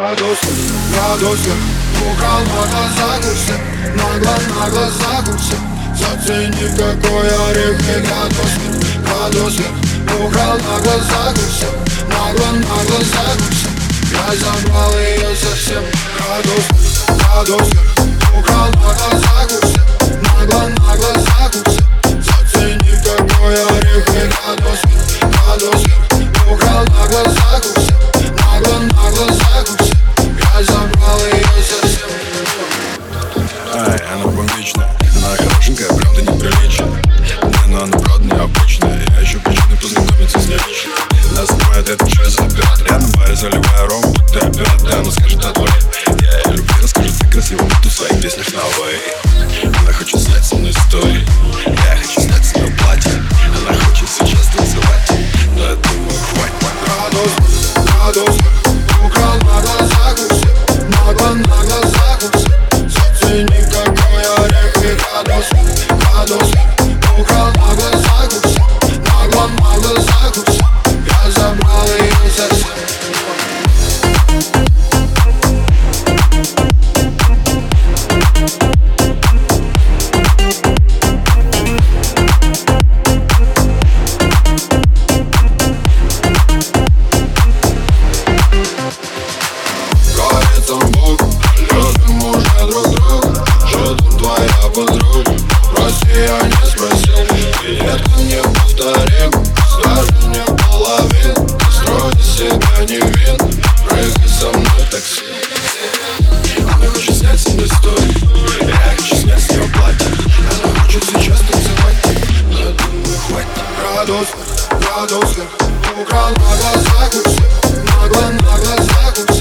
Градус Украл на глазах у всех Нагло, на глазах у всех Зацени, какой орех и градус Градус Украл на глазах у всех Нагло, на глазах у всех Я забрал ее совсем. Градус Украл на глазах у всех Нагло, на глазах у всех Зацени, какой орех и градус Градус Украл на глазах у правда Не, но она правда необычная Я ищу причины познакомиться с ней. Нас снимает это через опять Рядом бай, заливая ром, будто опять Она скажет отвали Я ее люблю, расскажет ты красиво Буду в своих песнях на Hawaii Она хочет знать со мной истории Я хочу знать с нее платье. Она хочет сейчас танцевать. Но я думаю, хватит. Градус, градус подружим Прости, я не спросил. Детка, не повторим. Скажи мне половину. Строй себя невинно Прыгай со мной такси Она хочет снять себе стой Я хочу снять с нее платье. Она хочет сейчас танцевать. Я думаю, хватит. Радус, радус, украл на глазах у всех Нагло, на глазах у всех